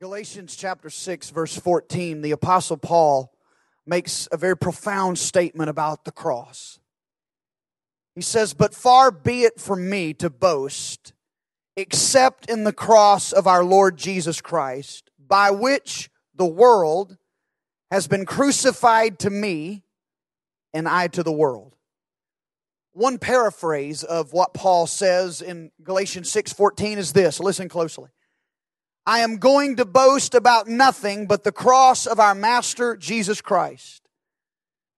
Galatians chapter 6, verse 14, the Apostle Paul makes a very profound statement about the cross. He says, But far be it from me to boast except in the cross of our Lord Jesus Christ, by which the world has been crucified to me and I to the world. One paraphrase of what Paul says in Galatians 6:14 is this. Listen closely. I am going to boast about nothing but the cross of our Master Jesus Christ.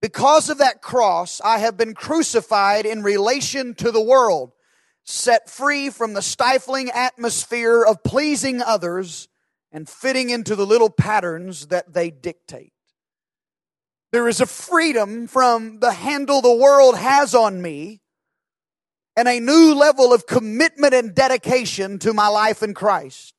Because of that cross, I have been crucified in relation to the world, set free from the stifling atmosphere of pleasing others and fitting into the little patterns that they dictate. There is a freedom from the handle the world has on me and a new level of commitment and dedication to my life in Christ.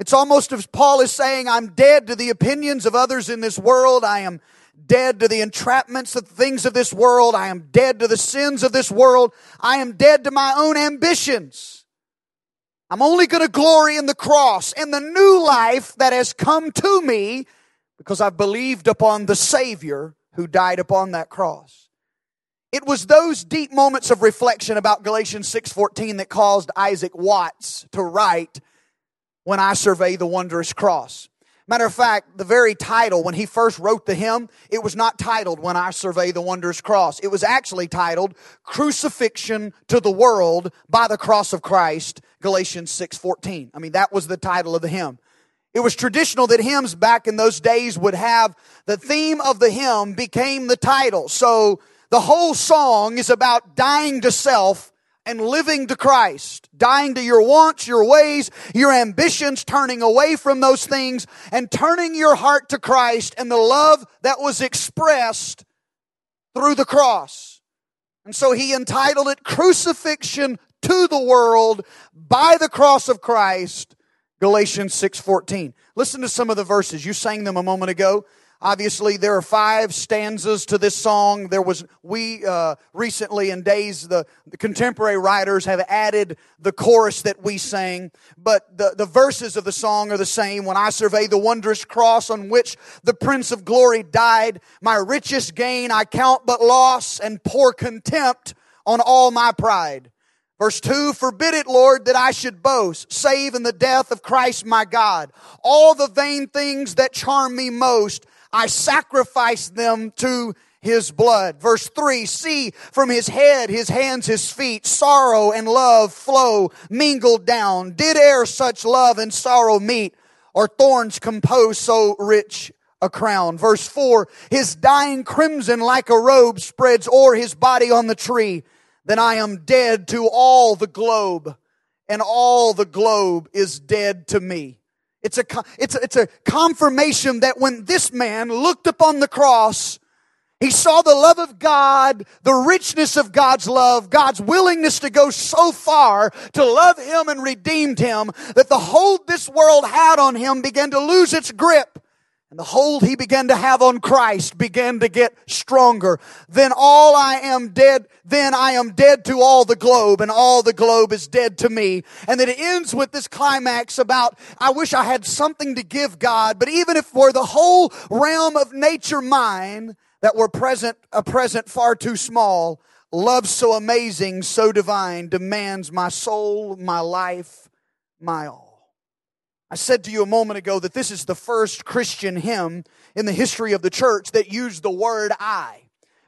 It's almost as Paul is saying, I'm dead to the opinions of others in this world. I am dead to the entrapments of things of this world. I am dead to the sins of this world. I am dead to my own ambitions. I'm only going to glory in the cross and the new life that has come to me because I've believed upon the Savior who died upon that cross. It was those deep moments of reflection about Galatians 6:14 that caused Isaac Watts to write when I survey the wondrous cross. Matter of fact, the very title, when he first wrote the hymn, it was not titled When I Survey the Wondrous Cross. It was actually titled Crucifixion to the World by the Cross of Christ, Galatians 6.14. I mean, that was the title of the hymn. It was traditional that hymns back in those days would have the theme of the hymn became the title. So the whole song is about dying to self and living to Christ, dying to your wants, your ways, your ambitions, turning away from those things and turning your heart to Christ and the love that was expressed through the cross. And so he entitled it Crucifixion to the World by the Cross of Christ, Galatians 6:14. Listen to some of the verses. You sang them a moment ago. Obviously, there are five stanzas to this song. There was, we uh, recently in days, the, the contemporary writers have added the chorus that we sang, but the, the verses of the song are the same. When I survey the wondrous cross on which the Prince of Glory died, my richest gain I count but loss and pour contempt on all my pride. Verse 2, forbid it, Lord, that I should boast, save in the death of Christ my God. All the vain things that charm me most, I sacrifice them to his blood. Verse 3 See from his head, his hands, his feet, sorrow and love flow mingled down. Did e'er such love and sorrow meet, or thorns compose so rich a crown? Verse 4 His dying crimson like a robe spreads o'er his body on the tree. Then I am dead to all the globe, and all the globe is dead to me. It's a, it's a, it's a confirmation that when this man looked upon the cross, he saw the love of God, the richness of God's love, God's willingness to go so far to love him and redeemed him that the hold this world had on him began to lose its grip. And the hold he began to have on Christ began to get stronger. Then all I am dead, then I am dead to all the globe and all the globe is dead to me. And then it ends with this climax about, I wish I had something to give God, but even if for the whole realm of nature mine that were present, a present far too small, love so amazing, so divine demands my soul, my life, my all. I said to you a moment ago that this is the first Christian hymn in the history of the church that used the word I.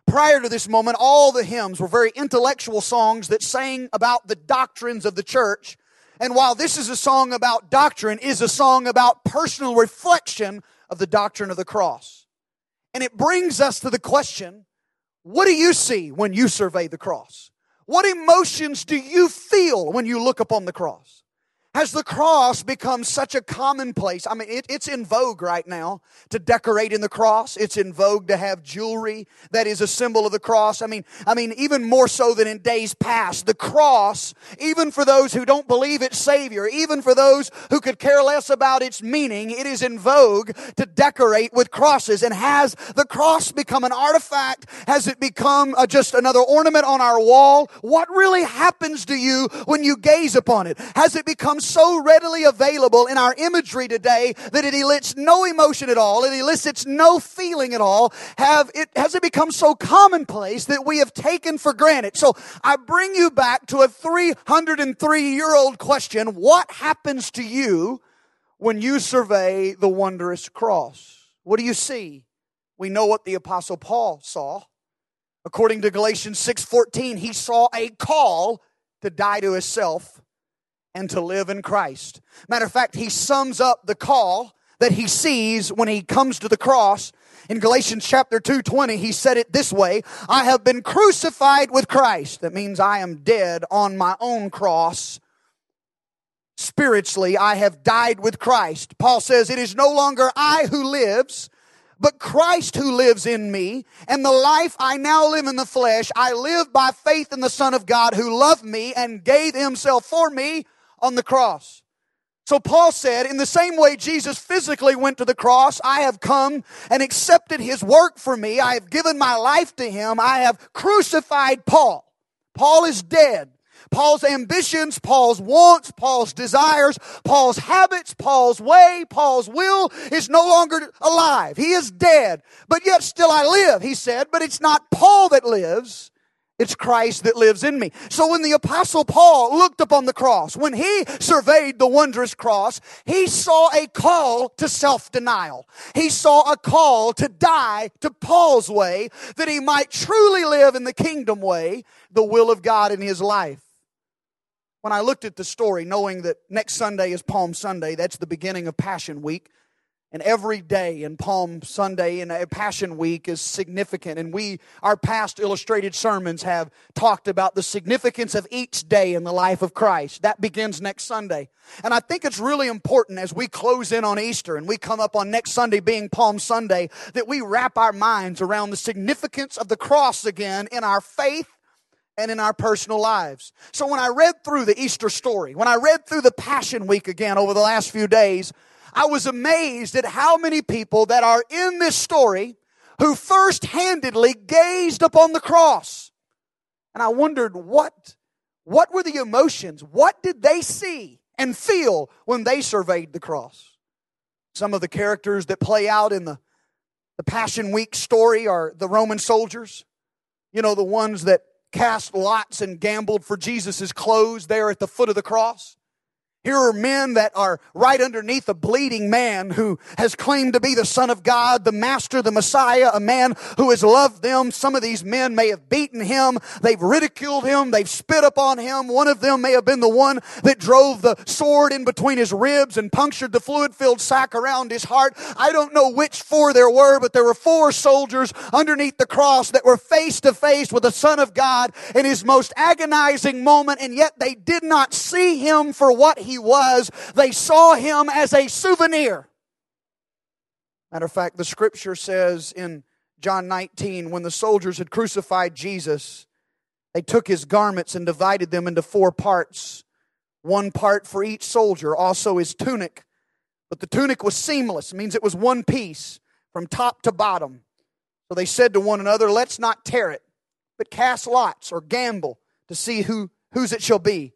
Prior to this moment, all the hymns were very intellectual songs that sang about the doctrines of the church. And while this is a song about doctrine, is a song about personal reflection of the doctrine of the cross. And it brings us to the question, what do you see when you survey the cross? What emotions do you feel when you look upon the cross? Has the cross become such a commonplace? I mean, it, it's in vogue right now to decorate in the cross. It's in vogue to have jewelry that is a symbol of the cross. I mean, I mean, even more so than in days past, the cross, even for those who don't believe its Savior, even for those who could care less about its meaning, it is in vogue to decorate with crosses. And has the cross become an artifact? Has it become uh, just another ornament on our wall? What really happens to you when you gaze upon it? Has it become so readily available in our imagery today that it elicits no emotion at all, it elicits no feeling at all, have it, has it become so commonplace that we have taken for granted? So I bring you back to a 303 year old question. What happens to you when you survey the wondrous cross? What do you see? We know what the apostle Paul saw. According to Galatians 6:14, he saw a call to die to himself and to live in Christ. Matter of fact, he sums up the call that he sees when he comes to the cross. In Galatians chapter 2:20, he said it this way, I have been crucified with Christ. That means I am dead on my own cross. Spiritually, I have died with Christ. Paul says, It is no longer I who lives, but Christ who lives in me, and the life I now live in the flesh, I live by faith in the Son of God who loved me and gave himself for me on the cross. So Paul said, in the same way Jesus physically went to the cross, I have come and accepted his work for me. I have given my life to him. I have crucified Paul. Paul is dead. Paul's ambitions, Paul's wants, Paul's desires, Paul's habits, Paul's way, Paul's will is no longer alive. He is dead. But yet still I live, he said. But it's not Paul that lives. It's Christ that lives in me. So when the apostle Paul looked upon the cross, when he surveyed the wondrous cross, he saw a call to self-denial. He saw a call to die to Paul's way that he might truly live in the kingdom way, the will of God in his life when I looked at the story, knowing that next Sunday is Palm Sunday, that's the beginning of Passion Week. And every day in Palm Sunday and Passion Week is significant. And we, our past illustrated sermons have talked about the significance of each day in the life of Christ. That begins next Sunday. And I think it's really important as we close in on Easter and we come up on next Sunday being Palm Sunday that we wrap our minds around the significance of the cross again in our faith and in our personal lives. So when I read through the Easter story, when I read through the Passion Week again over the last few days, I was amazed at how many people that are in this story who first handedly gazed upon the cross. And I wondered what, what were the emotions? What did they see and feel when they surveyed the cross? Some of the characters that play out in the, the Passion Week story are the Roman soldiers. You know, the ones that cast lots and gambled for Jesus' clothes there at the foot of the cross. Here are men that are right underneath a bleeding man who has claimed to be the Son of God, the Master, the Messiah, a man who has loved them. Some of these men may have beaten him. They've ridiculed him. They've spit upon him. One of them may have been the one that drove the sword in between his ribs and punctured the fluid filled sac around his heart. I don't know which four there were, but there were four soldiers underneath the cross that were face to face with the Son of God in his most agonizing moment, and yet they did not see him for what he he was, they saw him as a souvenir. Matter of fact, the scripture says in John 19, when the soldiers had crucified Jesus, they took his garments and divided them into four parts, one part for each soldier, also his tunic. But the tunic was seamless, means it was one piece from top to bottom. So they said to one another, Let's not tear it, but cast lots or gamble to see who, whose it shall be.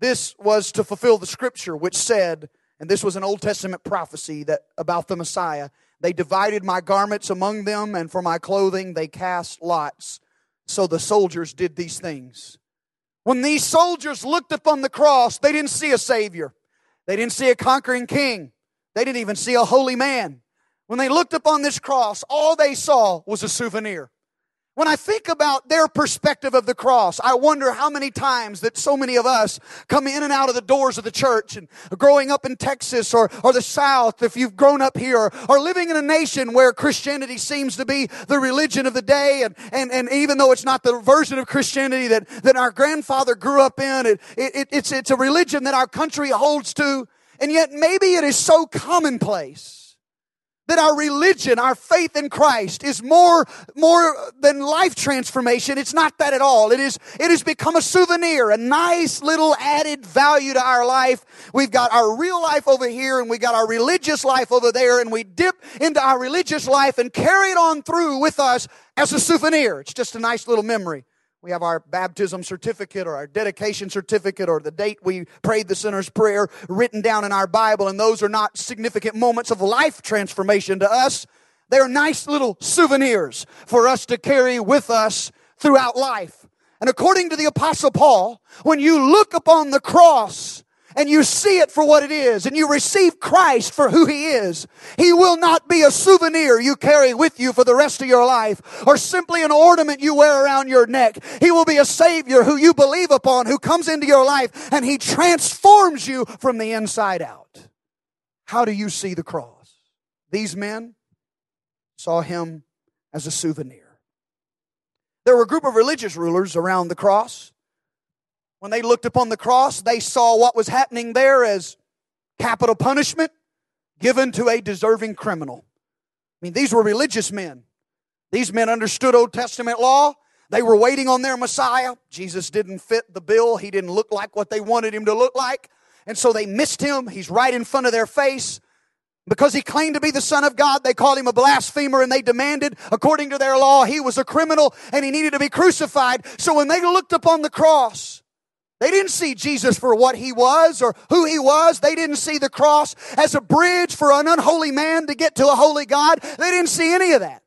This was to fulfill the scripture which said, and this was an Old Testament prophecy that about the Messiah, they divided my garments among them, and for my clothing they cast lots. So the soldiers did these things. When these soldiers looked upon the cross, they didn't see a Savior. They didn't see a conquering king. They didn't even see a holy man. When they looked upon this cross, all they saw was a souvenir. When I think about their perspective of the cross, I wonder how many times that so many of us come in and out of the doors of the church and growing up in Texas or, or the South, if you've grown up here, or living in a nation where Christianity seems to be the religion of the day, and, and, and even though it's not the version of Christianity that, that our grandfather grew up in, it, it, it's, it's a religion that our country holds to, and yet maybe it is so commonplace that our religion, our faith in Christ is more, more than life transformation. It's not that at all. It is, it has become a souvenir, a nice little added value to our life. We've got our real life over here and we got our religious life over there and we dip into our religious life and carry it on through with us as a souvenir. It's just a nice little memory. We have our baptism certificate or our dedication certificate or the date we prayed the sinner's prayer written down in our Bible, and those are not significant moments of life transformation to us. They're nice little souvenirs for us to carry with us throughout life. And according to the apostle Paul, when you look upon the cross, and you see it for what it is and you receive Christ for who He is, He will not be a souvenir you carry with you for the rest of your life or simply an ornament you wear around your neck. He will be a Savior who you believe upon, who comes into your life and He transforms you from the inside out. How do you see the cross? These men saw Him as a souvenir. There were a group of religious rulers around the cross when they looked upon the cross, they saw what was happening there as capital punishment given to a deserving criminal. I mean, these were religious men. These men understood Old Testament law. They were waiting on their Messiah. Jesus didn't fit the bill. He didn't look like what they wanted him to look like. And so they missed him. He's right in front of their face. Because he claimed to be the Son of God, they called him a blasphemer and they demanded, according to their law, he was a criminal and he needed to be crucified. So when they looked upon the cross, they didn't see Jesus for what he was or who he was. They didn't see the cross as a bridge for an unholy man to get to a holy God. They didn't see any of that.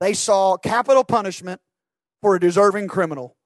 They saw capital punishment for a deserving criminal.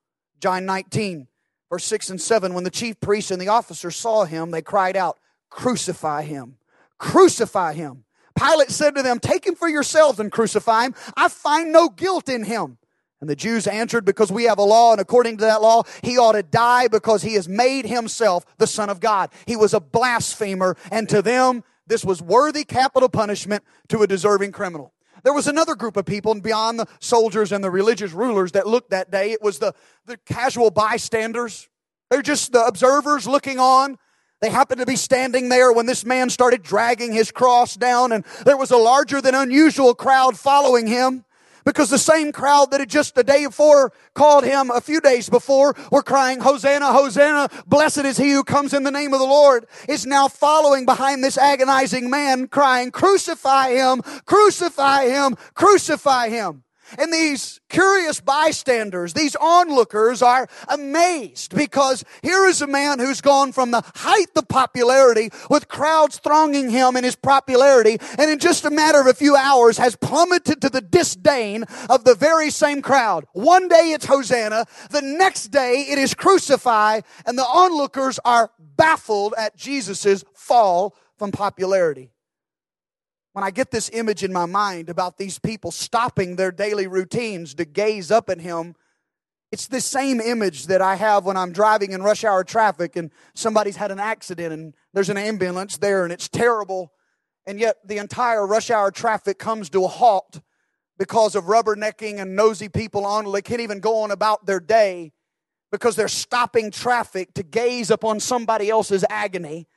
John 19, verse 6 and 7. When the chief priests and the officers saw him, they cried out, Crucify him! Crucify him! Pilate said to them, Take him for yourselves and crucify him. I find no guilt in him. And the Jews answered, Because we have a law, and according to that law, he ought to die because he has made himself the Son of God. He was a blasphemer, and to them, this was worthy capital punishment to a deserving criminal. There was another group of people beyond the soldiers and the religious rulers that looked that day. It was the, the casual bystanders. They're just the observers looking on. They happened to be standing there when this man started dragging his cross down, and there was a larger than unusual crowd following him. Because the same crowd that had just the day before called him a few days before were crying, Hosanna, Hosanna, blessed is he who comes in the name of the Lord, is now following behind this agonizing man crying, crucify him, crucify him, crucify him. And these curious bystanders, these onlookers are amazed because here is a man who's gone from the height of popularity with crowds thronging him in his popularity and in just a matter of a few hours has plummeted to the disdain of the very same crowd. One day it's Hosanna, the next day it is crucify and the onlookers are baffled at Jesus' fall from popularity when I get this image in my mind about these people stopping their daily routines to gaze up at him, it's the same image that I have when I'm driving in rush hour traffic and somebody's had an accident and there's an ambulance there and it's terrible. And yet the entire rush hour traffic comes to a halt because of rubbernecking and nosy people on. They can't even go on about their day because they're stopping traffic to gaze upon somebody else's agony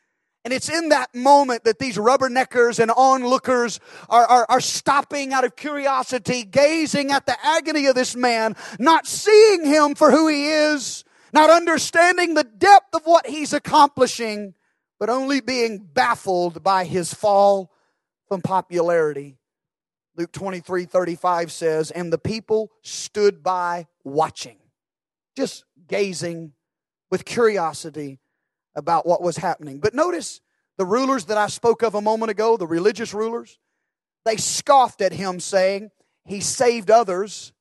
and it's in that moment that these rubberneckers and onlookers are, are, are, stopping out of curiosity, gazing at the agony of this man, not seeing him for who he is, not understanding the depth of what he's accomplishing, but only being baffled by his fall from popularity. Luke 23 35 says, And the people stood by watching, just gazing with curiosity about what was happening. But notice the rulers that I spoke of a moment ago, the religious rulers, they scoffed at him, saying, He saved others,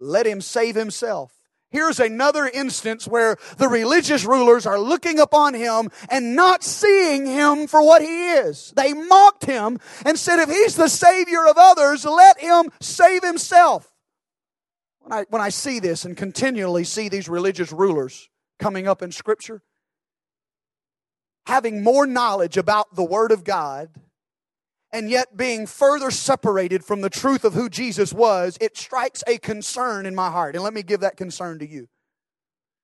let him save himself. Here's another instance where the religious rulers are looking upon him and not seeing him for what he is. They mocked him and said, if he's the savior of others, let him save himself. When I, when I see this and continually see these religious rulers coming up in scripture, having more knowledge about the Word of God and yet being further separated from the truth of who Jesus was, it strikes a concern in my heart. And let me give that concern to you.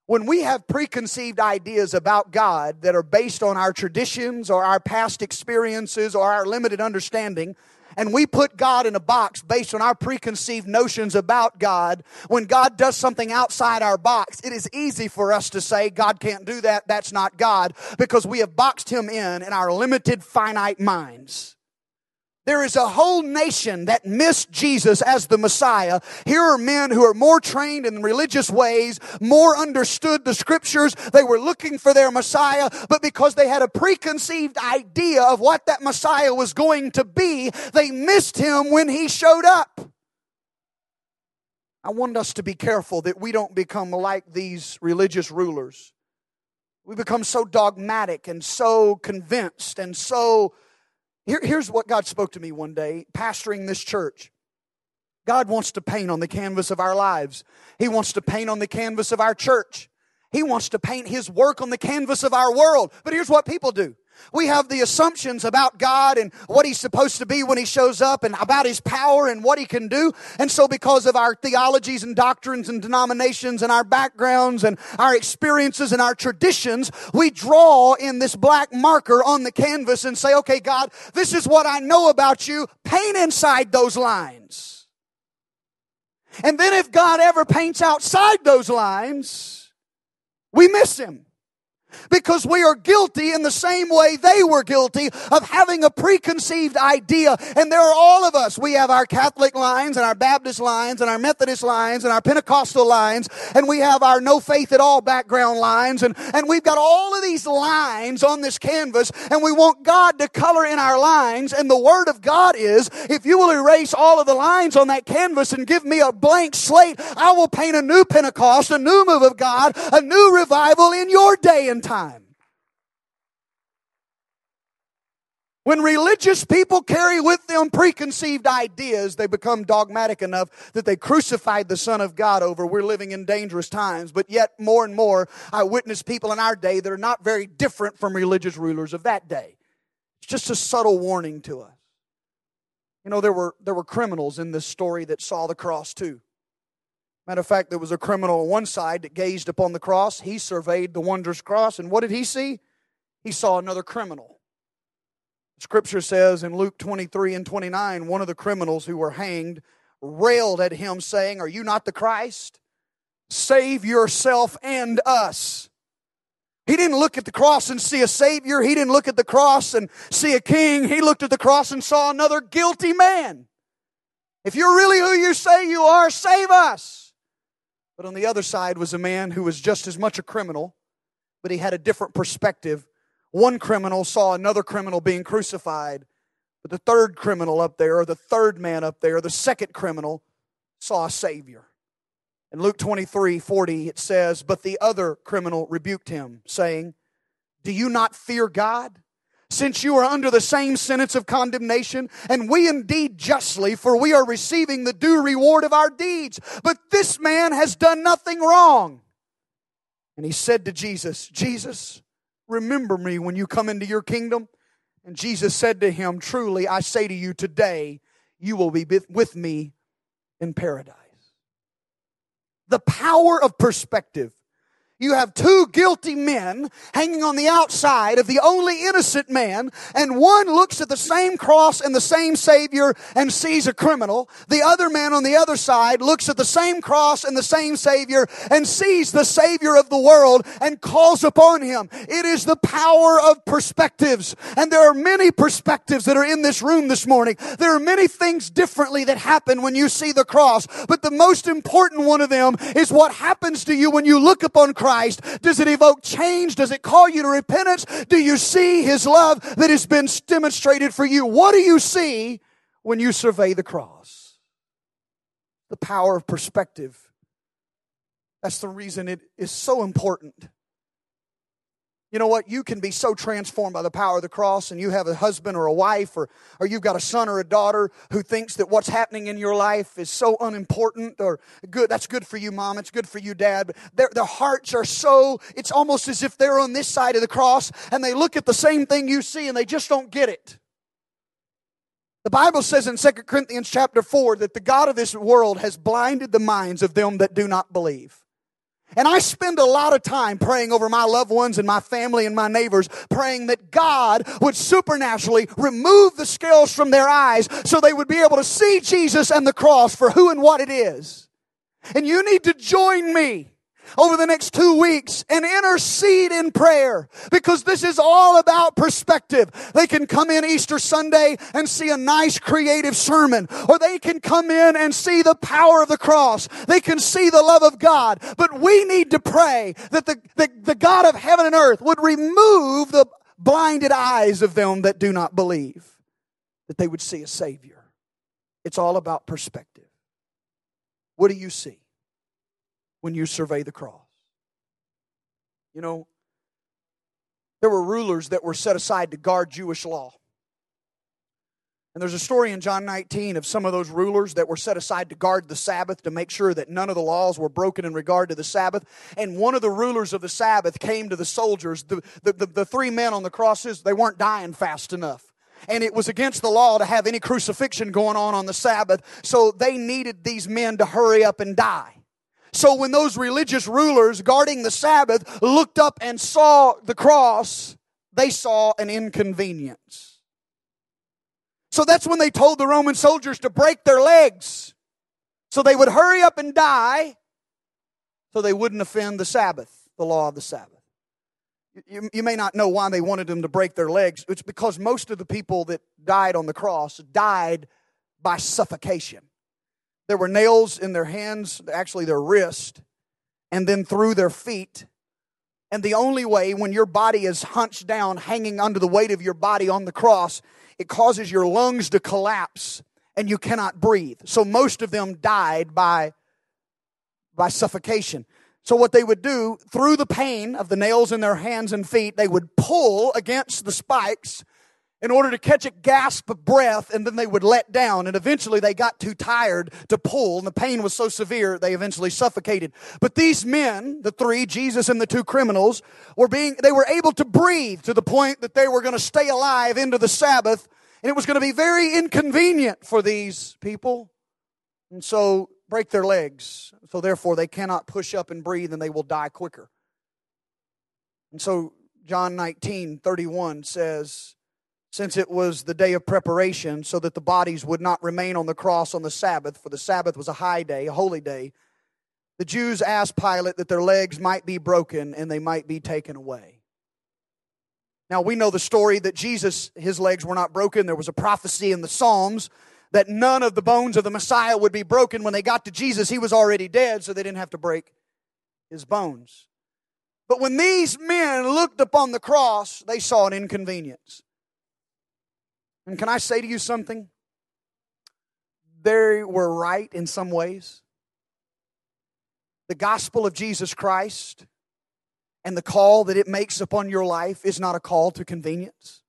When we have preconceived ideas about God that are based on our traditions or our past experiences or our limited understanding, and we put God in a box based on our preconceived notions about God, when God does something outside our box, it is easy for us to say, God can't do that, that's not God, because we have boxed Him in in our limited, finite minds. There is a whole nation that missed Jesus as the Messiah. Here are men who are more trained in religious ways, more understood the scriptures. They were looking for their Messiah, but because they had a preconceived idea of what that Messiah was going to be, they missed him when he showed up. I want us to be careful that we don't become like these religious rulers. We become so dogmatic and so convinced and so here, here's what God spoke to me one day, pastoring this church. God wants to paint on the canvas of our lives. He wants to paint on the canvas of our church. He wants to paint His work on the canvas of our world. But here's what people do. We have the assumptions about God and what He's supposed to be when He shows up and about His power and what He can do. And so because of our theologies and doctrines and denominations and our backgrounds and our experiences and our traditions, we draw in this black marker on the canvas and say, okay, God, this is what I know about you. Paint inside those lines. And then if God ever paints outside those lines, we miss Him because we are guilty in the same way they were guilty of having a preconceived idea. And there are all of us. We have our Catholic lines and our Baptist lines and our Methodist lines and our Pentecostal lines and we have our no faith at all background lines and, and we've got all of these lines on this canvas and we want God to color in our lines and the Word of God is, if you will erase all of the lines on that canvas and give me a blank slate, I will paint a new Pentecost, a new move of God, a new revival in your day and time. When religious people carry with them preconceived ideas, they become dogmatic enough that they crucified the Son of God over. We're living in dangerous times, but yet more and more I witness people in our day that are not very different from religious rulers of that day. It's just a subtle warning to us. You know, there were, there were criminals in this story that saw the cross too. Matter of fact, there was a criminal on one side that gazed upon the cross. He surveyed the wondrous cross, and what did he see? He saw another criminal. Scripture says in Luke 23 and 29, one of the criminals who were hanged railed at him, saying, Are you not the Christ? Save yourself and us. He didn't look at the cross and see a Savior. He didn't look at the cross and see a king. He looked at the cross and saw another guilty man. If you're really who you say you are, save us. But on the other side was a man who was just as much a criminal, but he had a different perspective. One criminal saw another criminal being crucified, but the third criminal up there, or the third man up there, the second criminal, saw a Savior. In Luke 23 40, it says, But the other criminal rebuked him, saying, Do you not fear God? Since you are under the same sentence of condemnation, and we indeed justly, for we are receiving the due reward of our deeds. But this man has done nothing wrong. And he said to Jesus, Jesus, remember me when you come into your kingdom. And Jesus said to him, Truly, I say to you, today you will be with me in paradise. The power of perspective you have two guilty men hanging on the outside of the only innocent man, and one looks at the same cross and the same Savior and sees a criminal. The other man on the other side looks at the same cross and the same Savior and sees the Savior of the world and calls upon him. It is the power of perspectives. And there are many perspectives that are in this room this morning. There are many things differently that happen when you see the cross, but the most important one of them is what happens to you when you look upon Christ Christ? Does it evoke change? Does it call you to repentance? Do you see His love that has been demonstrated for you? What do you see when you survey the cross? The power of perspective. That's the reason it is so important you know what? You can be so transformed by the power of the cross, and you have a husband or a wife, or, or you've got a son or a daughter who thinks that what's happening in your life is so unimportant or good. That's good for you, mom. It's good for you, dad. But their, their hearts are so, it's almost as if they're on this side of the cross and they look at the same thing you see and they just don't get it. The Bible says in 2 Corinthians chapter 4 that the God of this world has blinded the minds of them that do not believe. And I spend a lot of time praying over my loved ones and my family and my neighbors, praying that God would supernaturally remove the scales from their eyes so they would be able to see Jesus and the cross for who and what it is. And you need to join me over the next two weeks and intercede in prayer because this is all about perspective. They can come in Easter Sunday and see a nice creative sermon, or they can come in and see the power of the cross. They can see the love of God. But we need to pray that the, the, the God of heaven and earth would remove the blinded eyes of them that do not believe, that they would see a Savior. It's all about perspective. What do you see? When you survey the cross. You know, there were rulers that were set aside to guard Jewish law. And there's a story in John 19 of some of those rulers that were set aside to guard the Sabbath to make sure that none of the laws were broken in regard to the Sabbath. And one of the rulers of the Sabbath came to the soldiers. The, the, the, the three men on the crosses, they weren't dying fast enough and it was against the law to have any crucifixion going on on the Sabbath. So they needed these men to hurry up and die. So when those religious rulers guarding the Sabbath looked up and saw the cross, they saw an inconvenience. So that's when they told the Roman soldiers to break their legs so they would hurry up and die so they wouldn't offend the Sabbath, the law of the Sabbath. You, you may not know why they wanted them to break their legs. It's because most of the people that died on the cross died by suffocation. There were nails in their hands, actually their wrist, and then through their feet. And the only way, when your body is hunched down, hanging under the weight of your body on the cross, it causes your lungs to collapse and you cannot breathe. So most of them died by, by suffocation. So what they would do, through the pain of the nails in their hands and feet, they would pull against the spikes in order to catch a gasp of breath and then they would let down. And eventually they got too tired to pull and the pain was so severe they eventually suffocated. But these men the three jesus and the two criminals were being they were able to breathe to the point that they were going to stay alive into the sabbath and it was going to be very inconvenient for these people. And so break their legs. So therefore they cannot push up and breathe and they will die quicker. And so john 19 31 says since it was the day of preparation, so that the bodies would not remain on the cross on the Sabbath, for the Sabbath was a high day, a holy day, the Jews asked Pilate that their legs might be broken and they might be taken away. Now we know the story that Jesus, his legs were not broken. There was a prophecy in the Psalms that none of the bones of the Messiah would be broken. When they got to Jesus, he was already dead, so they didn't have to break his bones. But when these men looked upon the cross, they saw an inconvenience. And can I say to you something? They were right in some ways. The gospel of Jesus Christ and the call that it makes upon your life is not a call to convenience.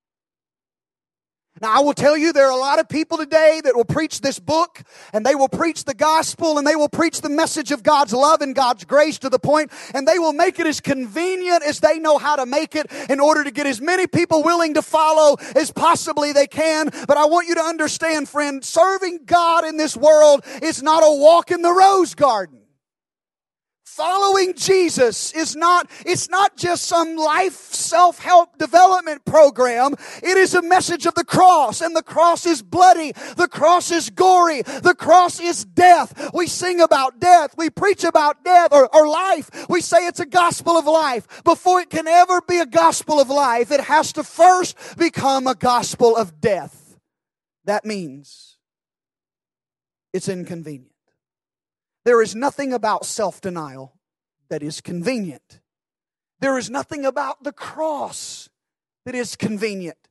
Now, I will tell you, there are a lot of people today that will preach this book and they will preach the gospel and they will preach the message of God's love and God's grace to the point and they will make it as convenient as they know how to make it in order to get as many people willing to follow as possibly they can. But I want you to understand, friend, serving God in this world is not a walk in the rose garden. Following Jesus is not, it's not just some life self-help development program. It is a message of the cross and the cross is bloody. The cross is gory. The cross is death. We sing about death. We preach about death or, or life. We say it's a gospel of life. Before it can ever be a gospel of life, it has to first become a gospel of death. That means it's inconvenient. There is nothing about self denial that is convenient. There is nothing about the cross that is convenient.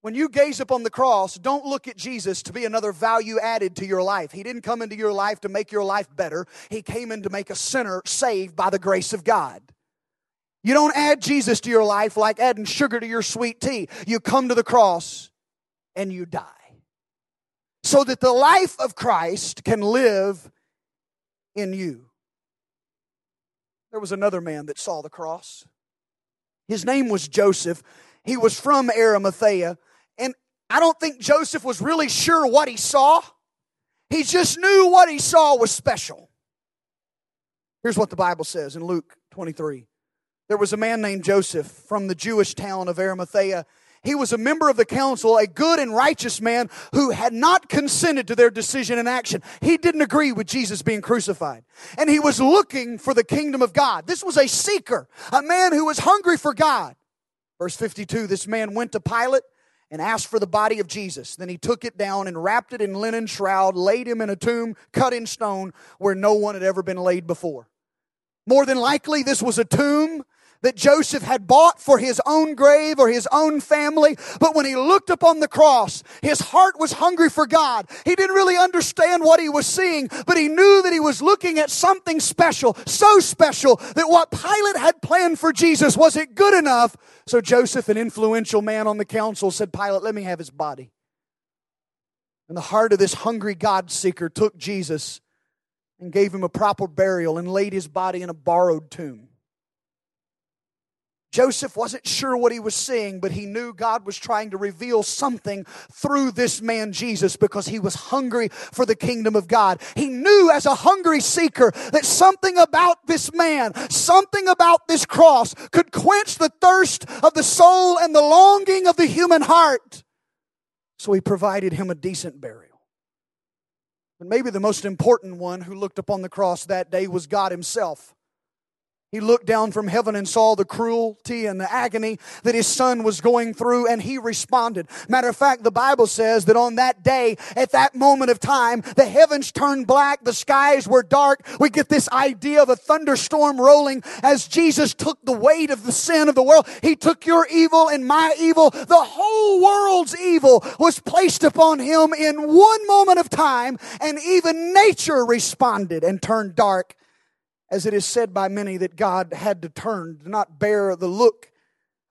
When you gaze upon the cross, don't look at Jesus to be another value added to your life. He didn't come into your life to make your life better, He came in to make a sinner saved by the grace of God. You don't add Jesus to your life like adding sugar to your sweet tea. You come to the cross and you die. So that the life of Christ can live in you. There was another man that saw the cross. His name was Joseph. He was from Arimathea. And I don't think Joseph was really sure what he saw. He just knew what he saw was special. Here's what the Bible says in Luke 23. There was a man named Joseph from the Jewish town of Arimathea He was a member of the council, a good and righteous man who had not consented to their decision and action. He didn't agree with Jesus being crucified. And he was looking for the kingdom of God. This was a seeker, a man who was hungry for God. Verse 52 this man went to Pilate and asked for the body of Jesus. Then he took it down and wrapped it in linen shroud, laid him in a tomb cut in stone where no one had ever been laid before. More than likely, this was a tomb that Joseph had bought for his own grave or his own family. But when he looked upon the cross, his heart was hungry for God. He didn't really understand what he was seeing, but he knew that he was looking at something special, so special that what Pilate had planned for Jesus was it good enough. So Joseph, an influential man on the council, said, Pilate, let me have his body. And the heart of this hungry God seeker took Jesus and gave him a proper burial and laid his body in a borrowed tomb. Joseph wasn't sure what he was seeing, but he knew God was trying to reveal something through this man Jesus because he was hungry for the kingdom of God. He knew as a hungry seeker that something about this man, something about this cross could quench the thirst of the soul and the longing of the human heart. So he provided him a decent burial. But maybe the most important one who looked upon the cross that day was God himself. He looked down from heaven and saw the cruelty and the agony that his son was going through, and he responded. Matter of fact, the Bible says that on that day, at that moment of time, the heavens turned black, the skies were dark. We get this idea of a thunderstorm rolling as Jesus took the weight of the sin of the world. He took your evil and my evil. The whole world's evil was placed upon him in one moment of time, and even nature responded and turned dark as it is said by many that God had to turn to not bear the look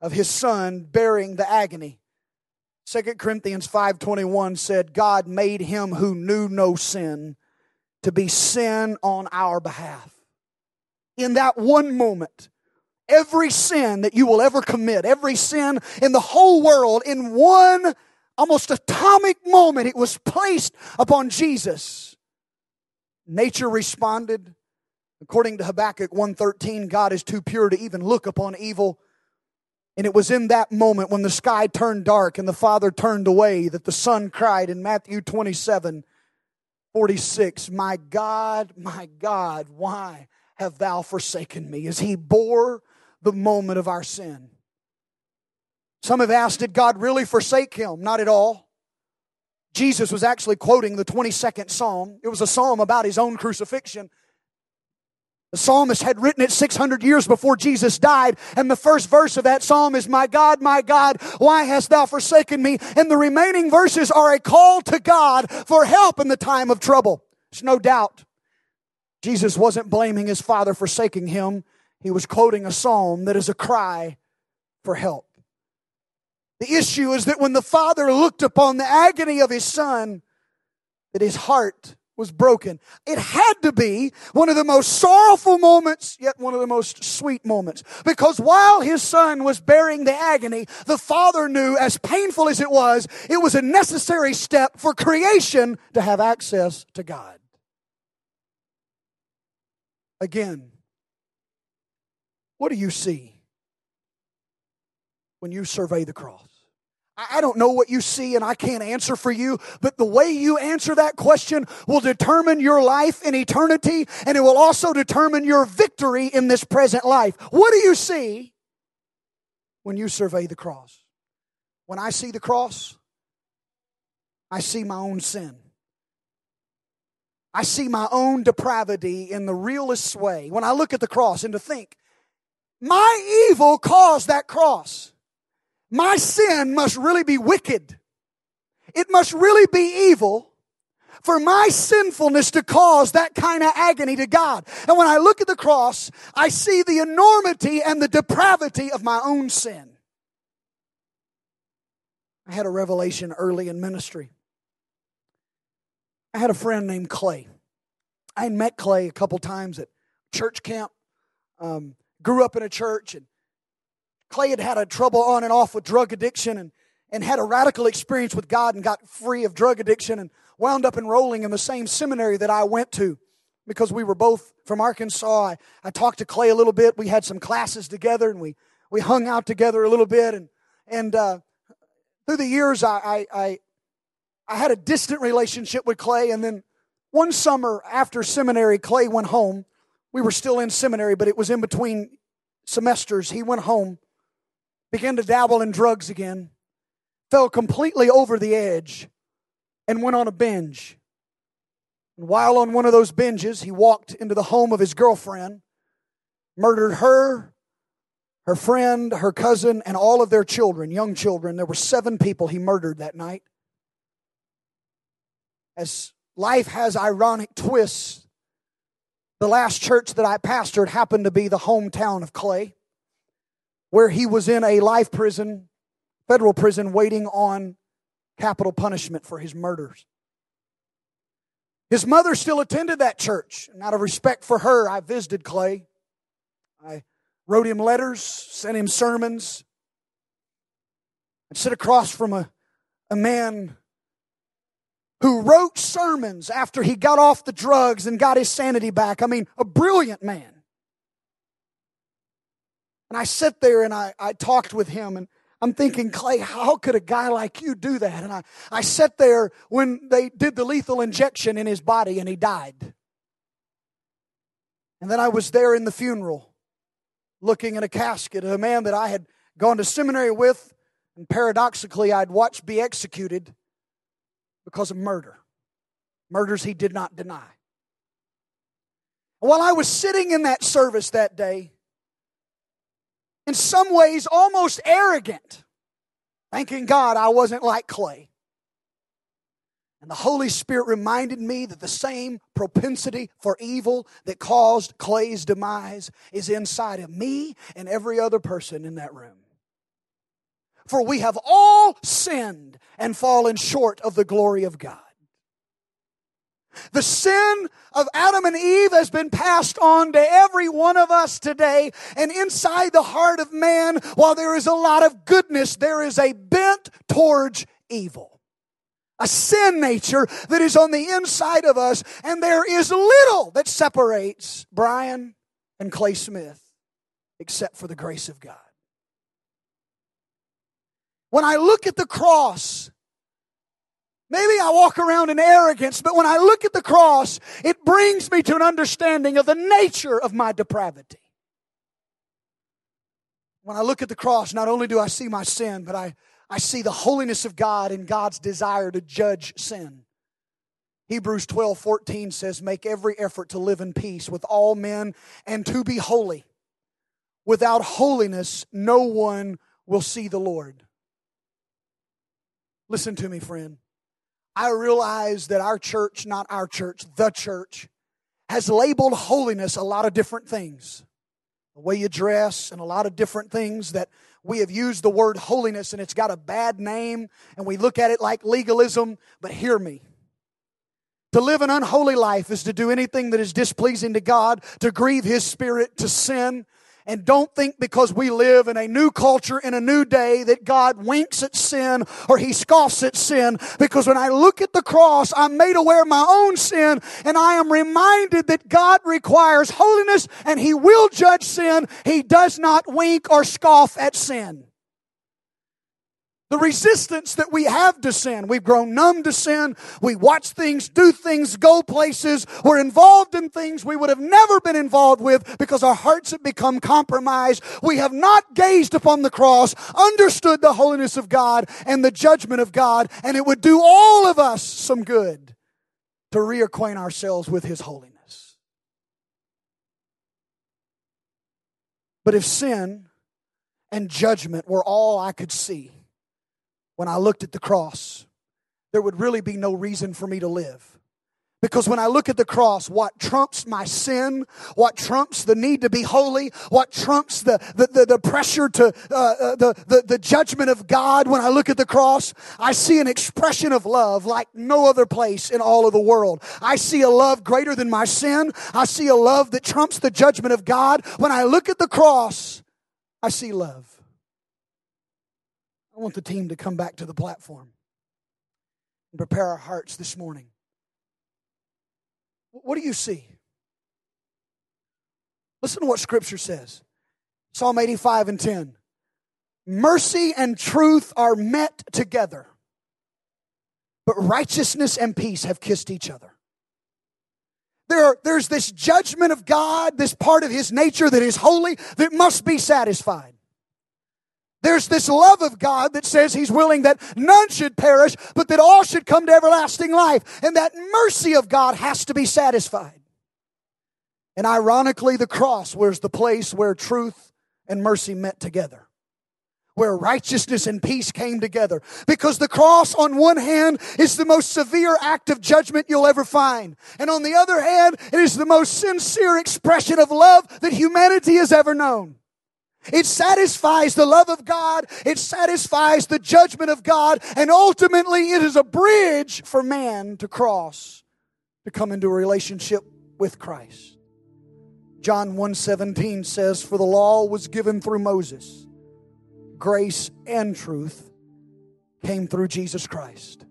of his son bearing the agony. 2 Corinthians 5:21 said God made him who knew no sin to be sin on our behalf. In that one moment, every sin that you will ever commit, every sin in the whole world in one almost atomic moment it was placed upon Jesus. Nature responded, According to Habakkuk 1:13, God is too pure to even look upon evil. And it was in that moment when the sky turned dark and the Father turned away that the Son cried in Matthew 27 46, My God, my God, why have thou forsaken me? As he bore the moment of our sin. Some have asked, Did God really forsake him? Not at all. Jesus was actually quoting the 22nd Psalm. It was a psalm about his own crucifixion. The psalmist had written it 600 years before Jesus died, and the first verse of that psalm is, My God, my God, why hast thou forsaken me? And the remaining verses are a call to God for help in the time of trouble. There's no doubt. Jesus wasn't blaming his father forsaking him. He was quoting a psalm that is a cry for help. The issue is that when the father looked upon the agony of his son, that his heart was broken. It had to be one of the most sorrowful moments, yet one of the most sweet moments. Because while his son was bearing the agony, the father knew, as painful as it was, it was a necessary step for creation to have access to God. Again, what do you see when you survey the cross? I don't know what you see and I can't answer for you, but the way you answer that question will determine your life in eternity and it will also determine your victory in this present life. What do you see when you survey the cross? When I see the cross, I see my own sin. I see my own depravity in the realest way. When I look at the cross and to think, my evil caused that cross. My sin must really be wicked. It must really be evil for my sinfulness to cause that kind of agony to God. And when I look at the cross, I see the enormity and the depravity of my own sin. I had a revelation early in ministry. I had a friend named Clay. I met Clay a couple times at church camp. Um, grew up in a church and Clay had had a trouble on and off with drug addiction and, and had a radical experience with God and got free of drug addiction and wound up enrolling in the same seminary that I went to because we were both from Arkansas. I, I talked to Clay a little bit. We had some classes together and we, we hung out together a little bit. And, and uh, through the years, I, I, I, I had a distant relationship with Clay, and then one summer after seminary, Clay went home. We were still in seminary, but it was in between semesters. He went home, began to dabble in drugs again, fell completely over the edge, and went on a binge. And while on one of those binges, he walked into the home of his girlfriend, murdered her, her friend, her cousin, and all of their children, young children. There were seven people he murdered that night. As life has ironic twists, the last church that I pastored happened to be the hometown of Clay, where he was in a life prison, federal prison, waiting on capital punishment for his murders. His mother still attended that church, and out of respect for her, I visited Clay. I wrote him letters, sent him sermons. I'd sit across from a, a man who wrote sermons after he got off the drugs and got his sanity back. I mean, a brilliant man. And I sit there and I, I talked with him and I'm thinking, Clay, how could a guy like you do that? And I, I sat there when they did the lethal injection in his body and he died. And then I was there in the funeral looking in a casket of a man that I had gone to seminary with and paradoxically I'd watched be executed because of murder. Murders he did not deny. While I was sitting in that service that day, in some ways almost arrogant, thanking God I wasn't like Clay. And the Holy Spirit reminded me that the same propensity for evil that caused Clay's demise is inside of me and every other person in that room. For we have all sinned and fallen short of the glory of God. The sin of Adam and Eve has been passed on to every one of us today. And inside the heart of man, while there is a lot of goodness, there is a bent towards evil. A sin nature that is on the inside of us. And there is little that separates Brian and Clay Smith except for the grace of God. When I look at the cross, Maybe I walk around in arrogance, but when I look at the cross, it brings me to an understanding of the nature of my depravity. When I look at the cross, not only do I see my sin, but I, I see the holiness of God and God's desire to judge sin. Hebrews 12 14 says, Make every effort to live in peace with all men and to be holy. Without holiness, no one will see the Lord. Listen to me, friend. I realize that our church, not our church, the church, has labeled holiness a lot of different things. The way you dress and a lot of different things that we have used the word holiness and it's got a bad name and we look at it like legalism, but hear me. To live an unholy life is to do anything that is displeasing to God, to grieve His Spirit, to sin, and don't think because we live in a new culture, in a new day, that God winks at sin or He scoffs at sin. Because when I look at the cross, I'm made aware of my own sin and I am reminded that God requires holiness and He will judge sin. He does not wink or scoff at sin the resistance that we have to sin. We've grown numb to sin. We watch things, do things, go places. We're involved in things we would have never been involved with because our hearts have become compromised. We have not gazed upon the cross, understood the holiness of God and the judgment of God, and it would do all of us some good to reacquaint ourselves with His holiness. But if sin and judgment were all I could see, when I looked at the cross, there would really be no reason for me to live. Because when I look at the cross, what trumps my sin, what trumps the need to be holy, what trumps the, the, the, the pressure to uh, uh, the, the, the judgment of God, when I look at the cross, I see an expression of love like no other place in all of the world. I see a love greater than my sin. I see a love that trumps the judgment of God. When I look at the cross, I see love. I want the team to come back to the platform and prepare our hearts this morning. What do you see? Listen to what Scripture says Psalm 85 and 10. mercy and truth are met together, but righteousness and peace have kissed each other. There, there's this judgment of God, this part of His nature that is holy, that must be satisfied. There's this love of God that says He's willing that none should perish, but that all should come to everlasting life. And that mercy of God has to be satisfied. And ironically, the cross was the place where truth and mercy met together where righteousness and peace came together. Because the cross, on one hand, is the most severe act of judgment you'll ever find. And on the other hand, it is the most sincere expression of love that humanity has ever known. It satisfies the love of God. It satisfies the judgment of God. And ultimately, it is a bridge for man to cross to come into a relationship with Christ. John 1:17 says, "For the law was given through Moses, grace, and truth came through Jesus Christ.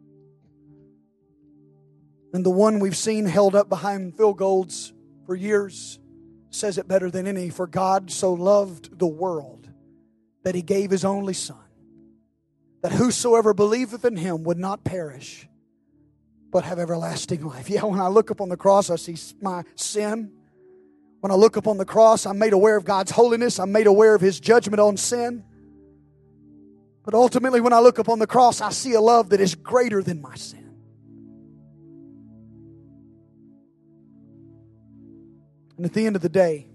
And the one we've seen held up behind field goals for years says it better than any For God so loved the world that he gave his only Son, that whosoever believeth in him would not perish, but have everlasting life. Yeah, when I look upon the cross, I see my sin. When I look upon the cross, I'm made aware of God's holiness. I'm made aware of his judgment on sin. But ultimately, when I look upon the cross, I see a love that is greater than my sin. And at the end of the day,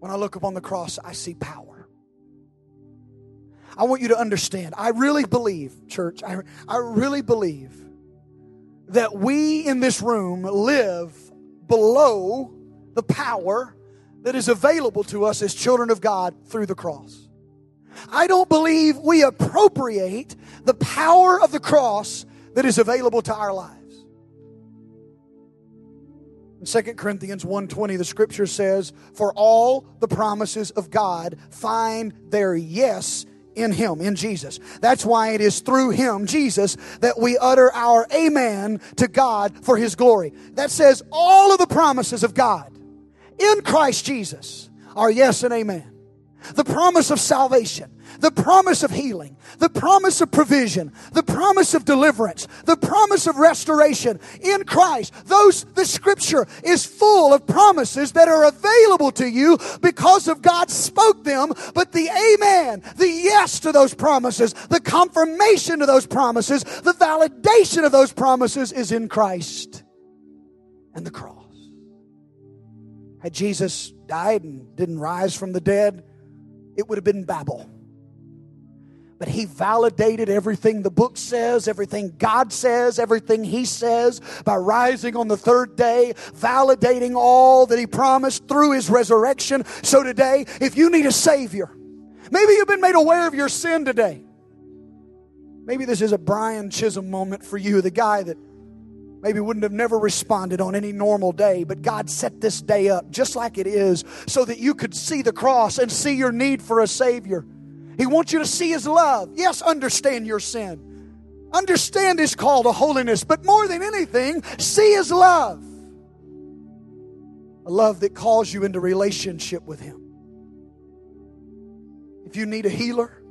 when I look upon the cross, I see power. I want you to understand, I really believe, church, I, I really believe that we in this room live below the power that is available to us as children of God through the cross. I don't believe we appropriate the power of the cross that is available to our lives. In 2 Corinthians 1:20 the scripture says, "For all the promises of God find their yes in him, in Jesus. That's why it is through him, Jesus, that we utter our amen to God for his glory. That says all of the promises of God in Christ Jesus are yes and amen the promise of salvation, the promise of healing, the promise of provision, the promise of deliverance, the promise of restoration in Christ. Those, the scripture is full of promises that are available to you because of God spoke them, but the amen, the yes to those promises, the confirmation of those promises, the validation of those promises is in Christ and the cross. Had Jesus died and didn't rise from the dead, it would have been Babel. But he validated everything the book says, everything God says, everything he says by rising on the third day, validating all that he promised through his resurrection. So today, if you need a Savior, maybe you've been made aware of your sin today. Maybe this is a Brian Chisholm moment for you, the guy that maybe wouldn't have never responded on any normal day, but God set this day up just like it is so that you could see the cross and see your need for a Savior. He wants you to see His love. Yes, understand your sin. Understand His call to holiness, but more than anything, see His love. A love that calls you into relationship with Him. If you need a healer,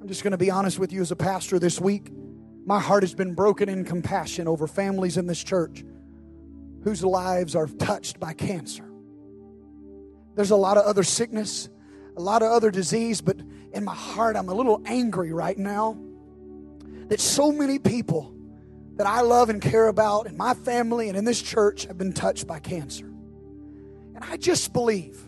I'm just going to be honest with you as a pastor this week. My heart has been broken in compassion over families in this church whose lives are touched by cancer. There's a lot of other sickness, a lot of other disease, but in my heart, I'm a little angry right now that so many people that I love and care about in my family and in this church have been touched by cancer. And I just believe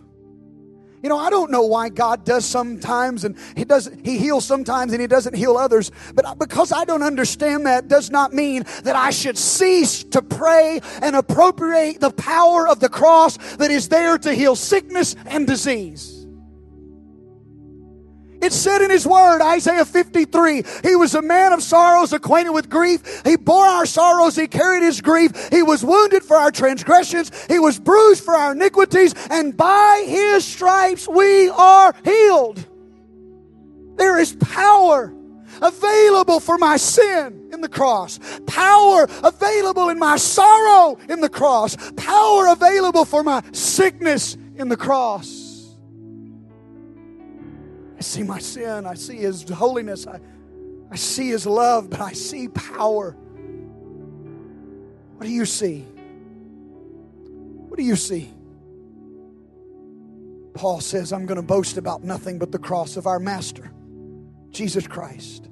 you know, I don't know why God does sometimes and he does he heals sometimes and he doesn't heal others, but because I don't understand that does not mean that I should cease to pray and appropriate the power of the cross that is there to heal sickness and disease. It said in his word, Isaiah 53, he was a man of sorrows, acquainted with grief. He bore our sorrows, he carried his grief. He was wounded for our transgressions, he was bruised for our iniquities, and by his stripes we are healed. There is power available for my sin in the cross, power available in my sorrow in the cross, power available for my sickness in the cross. See my sin. I see His holiness. I, I see His love, but I see power. What do you see? What do you see? Paul says, I'm going to boast about nothing but the cross of our Master, Jesus Christ.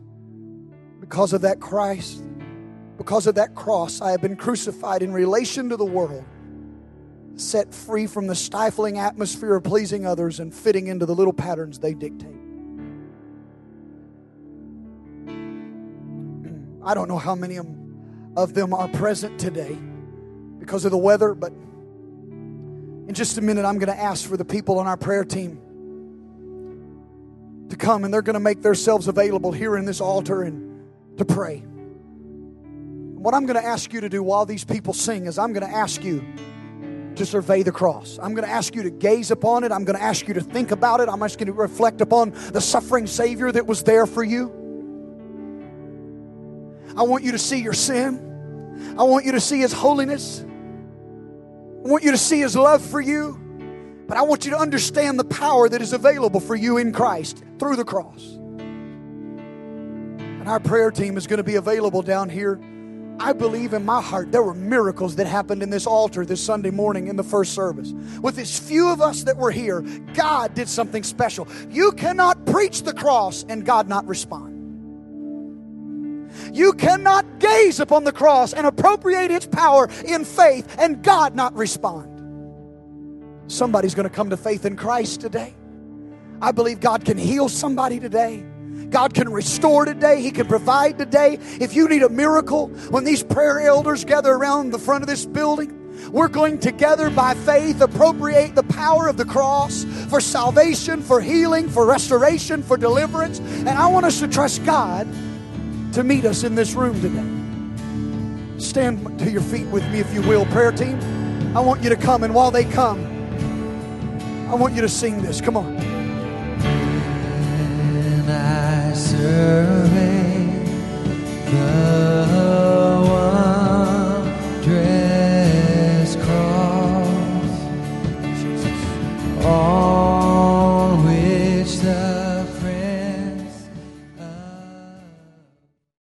Because of that Christ, because of that cross, I have been crucified in relation to the world, set free from the stifling atmosphere of pleasing others and fitting into the little patterns they dictate. I don't know how many of them are present today because of the weather, but in just a minute, I'm going to ask for the people on our prayer team to come and they're going to make themselves available here in this altar and to pray. What I'm going to ask you to do while these people sing is I'm going to ask you to survey the cross. I'm going to ask you to gaze upon it. I'm going to ask you to think about it. I'm asking you to reflect upon the suffering Savior that was there for you. I want you to see your sin. I want you to see His holiness. I want you to see His love for you. But I want you to understand the power that is available for you in Christ through the cross. And our prayer team is going to be available down here. I believe in my heart there were miracles that happened in this altar this Sunday morning in the first service. With as few of us that were here, God did something special. You cannot preach the cross and God not respond. You cannot gaze upon the cross and appropriate its power in faith and God not respond. Somebody's going to come to faith in Christ today. I believe God can heal somebody today. God can restore today. He can provide today. If you need a miracle, when these prayer elders gather around the front of this building, we're going together by faith appropriate the power of the cross for salvation, for healing, for restoration, for deliverance. And I want us to trust God to meet us in this room today. Stand to your feet with me, if you will, prayer team. I want you to come, and while they come, I want you to sing this. Come on. I survey the